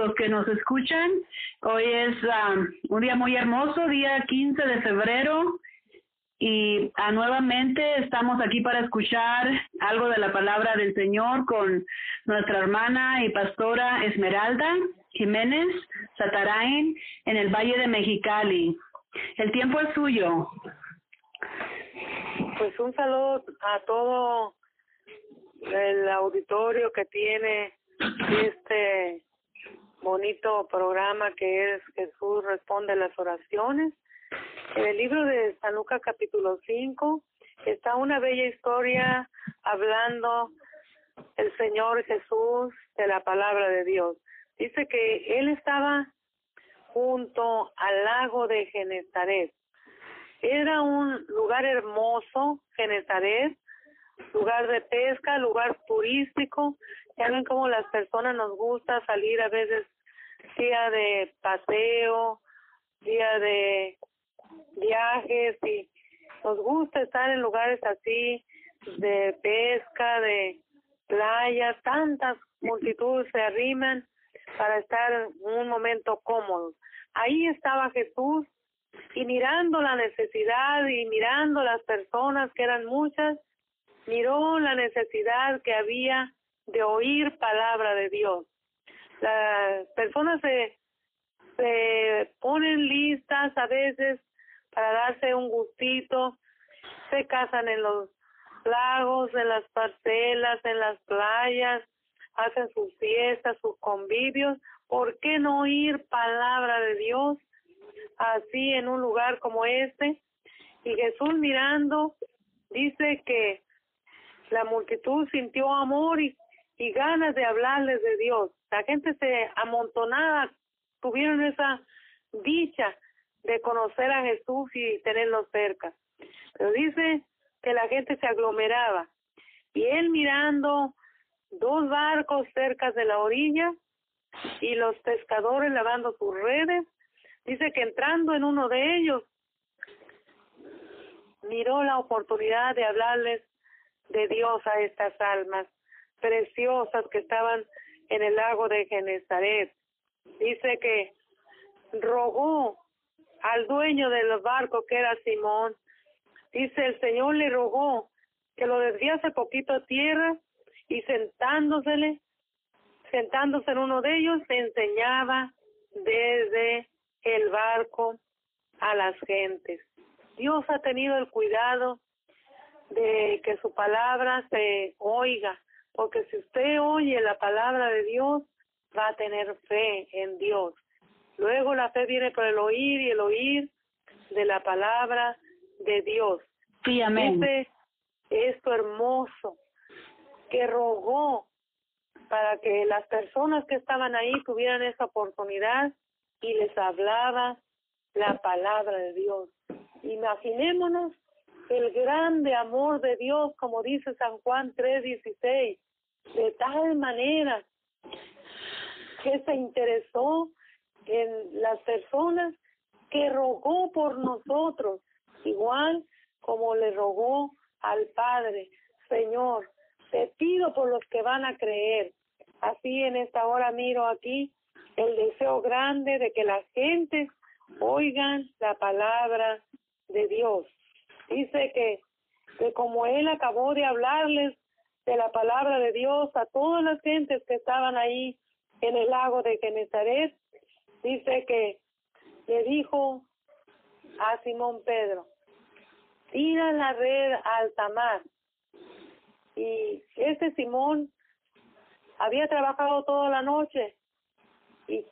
los que nos escuchan. Hoy es um, un día muy hermoso, día 15 de febrero, y ah, nuevamente estamos aquí para escuchar algo de la palabra del Señor con nuestra hermana y pastora Esmeralda Jiménez Satarain en el Valle de Mexicali. El tiempo es suyo. Pues un saludo a todo el auditorio que tiene este bonito programa que es Jesús responde las oraciones. En el libro de San Lucas capítulo 5 está una bella historia hablando el Señor Jesús de la palabra de Dios. Dice que él estaba junto al lago de Genezaret. Era un lugar hermoso, Genezaret, lugar de pesca, lugar turístico. Ya ven cómo las personas nos gusta salir a veces día de paseo, día de viajes y nos gusta estar en lugares así de pesca, de playa, tantas multitudes se arriman para estar un momento cómodo. Ahí estaba Jesús y mirando la necesidad y mirando las personas que eran muchas, miró la necesidad que había de oír palabra de Dios. Las personas se, se ponen listas a veces para darse un gustito, se casan en los lagos, en las parcelas, en las playas, hacen sus fiestas, sus convivios. ¿Por qué no oír palabra de Dios así en un lugar como este? Y Jesús mirando dice que la multitud sintió amor y, y ganas de hablarles de Dios. La gente se amontonaba, tuvieron esa dicha de conocer a Jesús y tenerlo cerca. Pero dice que la gente se aglomeraba y él mirando dos barcos cerca de la orilla y los pescadores lavando sus redes, dice que entrando en uno de ellos miró la oportunidad de hablarles de Dios a estas almas preciosas que estaban en el lago de Genezaret. Dice que rogó al dueño de los barcos que era Simón. Dice el Señor le rogó que lo desviase poquito a tierra y sentándosele, sentándose en uno de ellos, enseñaba desde el barco a las gentes. Dios ha tenido el cuidado de que su palabra se oiga, porque si usted oye la palabra de Dios, va a tener fe en Dios. Luego la fe viene por el oír y el oír de la palabra de Dios. Sí, amén. Este, esto hermoso que rogó para que las personas que estaban ahí tuvieran esa oportunidad y les hablaba la palabra de Dios. Imaginémonos el grande amor de Dios, como dice San Juan 3:16, de manera que se interesó en las personas que rogó por nosotros, igual como le rogó al Padre, Señor, te pido por los que van a creer. Así en esta hora miro aquí el deseo grande de que las gentes oigan la palabra de Dios. Dice que, que como él acabó de hablarles de la palabra de Dios a todas las gentes que estaban ahí en el lago de Genezaret, dice que le dijo a Simón Pedro, tira la red al tamar y este Simón había trabajado toda la noche y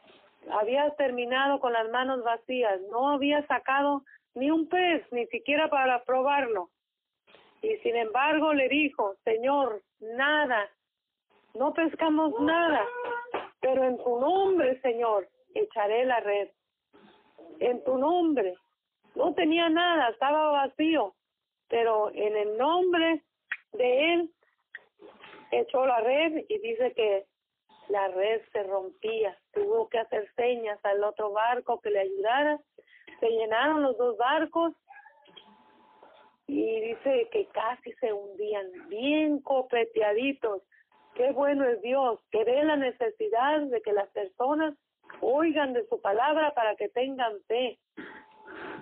había terminado con las manos vacías, no había sacado ni un pez, ni siquiera para probarlo. Y sin embargo le dijo, Señor, nada, no pescamos nada, pero en tu nombre, Señor, echaré la red. En tu nombre. No tenía nada, estaba vacío, pero en el nombre de él echó la red y dice que la red se rompía. Tuvo que hacer señas al otro barco que le ayudara. Se llenaron los dos barcos y dice que casi se hundían, bien copeteaditos, Qué bueno es Dios, que ve la necesidad de que las personas oigan de su palabra para que tengan fe.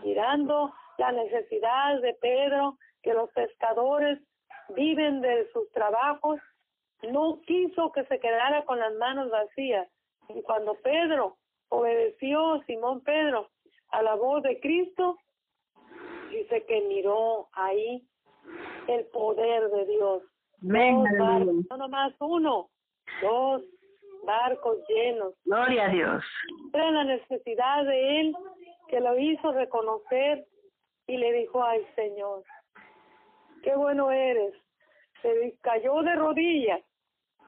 Mirando la necesidad de Pedro, que los pescadores viven de sus trabajos, no quiso que se quedara con las manos vacías. Y cuando Pedro obedeció, Simón Pedro, a la voz de Cristo, dice que miró ahí el poder de Dios. Venga, dos barcos, no nomás uno, dos barcos llenos. Gloria a Dios. Era la necesidad de él que lo hizo reconocer y le dijo, ay Señor, qué bueno eres. Se cayó de rodillas,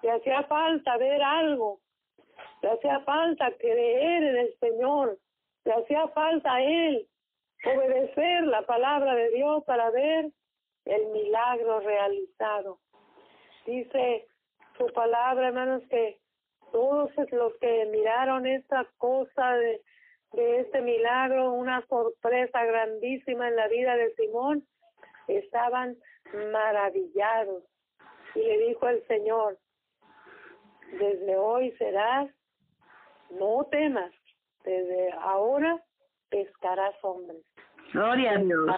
le hacía falta ver algo, le hacía falta creer en el Señor, le hacía falta a él obedecer la palabra de Dios para ver el milagro realizado. Dice su palabra, hermanos, que todos los que miraron esta cosa de, de este milagro, una sorpresa grandísima en la vida de Simón, estaban maravillados. Y le dijo el Señor, desde hoy serás, no temas, desde ahora pescarás hombres. Gloria a Dios.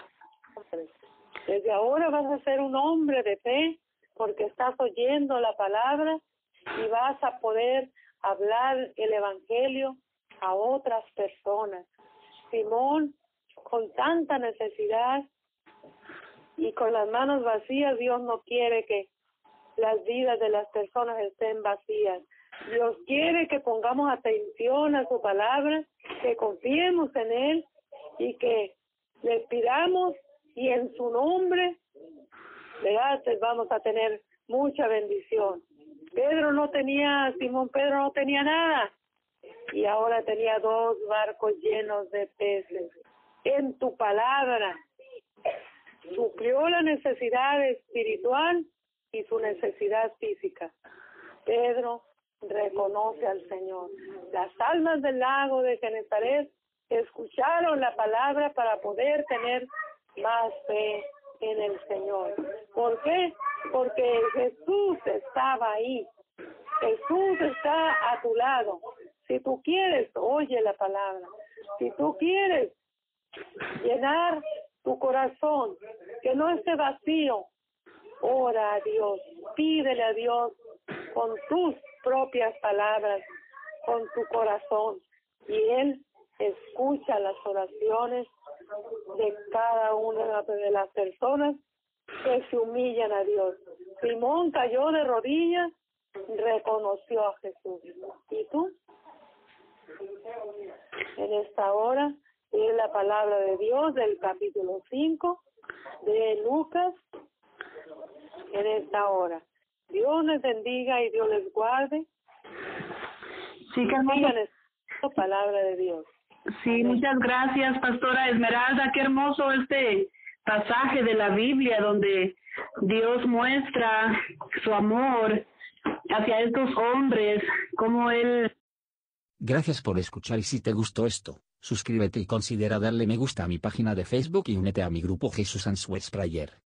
Desde ahora vas a ser un hombre de fe porque estás oyendo la palabra y vas a poder hablar el Evangelio a otras personas. Simón, con tanta necesidad y con las manos vacías, Dios no quiere que las vidas de las personas estén vacías. Dios quiere que pongamos atención a su palabra, que confiemos en Él y que le pidamos y en su nombre ¿verdad? vamos a tener mucha bendición. Pedro no tenía, Simón Pedro no tenía nada y ahora tenía dos barcos llenos de peces. En tu palabra suplió la necesidad espiritual y su necesidad física. Pedro reconoce al Señor. Las almas del lago de Genezaret escucharon la palabra para poder tener más fe en el Señor. ¿Por qué? Porque Jesús estaba ahí. Jesús está a tu lado. Si tú quieres, oye la palabra. Si tú quieres llenar tu corazón, que no esté vacío, ora a Dios, pídele a Dios con tus propias palabras, con tu corazón. Y Él escucha las oraciones de cada una de las personas que se humillan a Dios. Simón cayó de rodillas, reconoció a Jesús. ¿Y tú? En esta hora es la palabra de Dios del capítulo 5 de Lucas. En esta hora. Dios les bendiga y Dios les guarde. Sí, la palabra de Dios. Sí, muchas gracias, Pastora Esmeralda. Qué hermoso este pasaje de la Biblia donde Dios muestra su amor hacia estos hombres, como Él. Gracias por escuchar y si te gustó esto, suscríbete y considera darle me gusta a mi página de Facebook y únete a mi grupo Jesús Answers Prayer.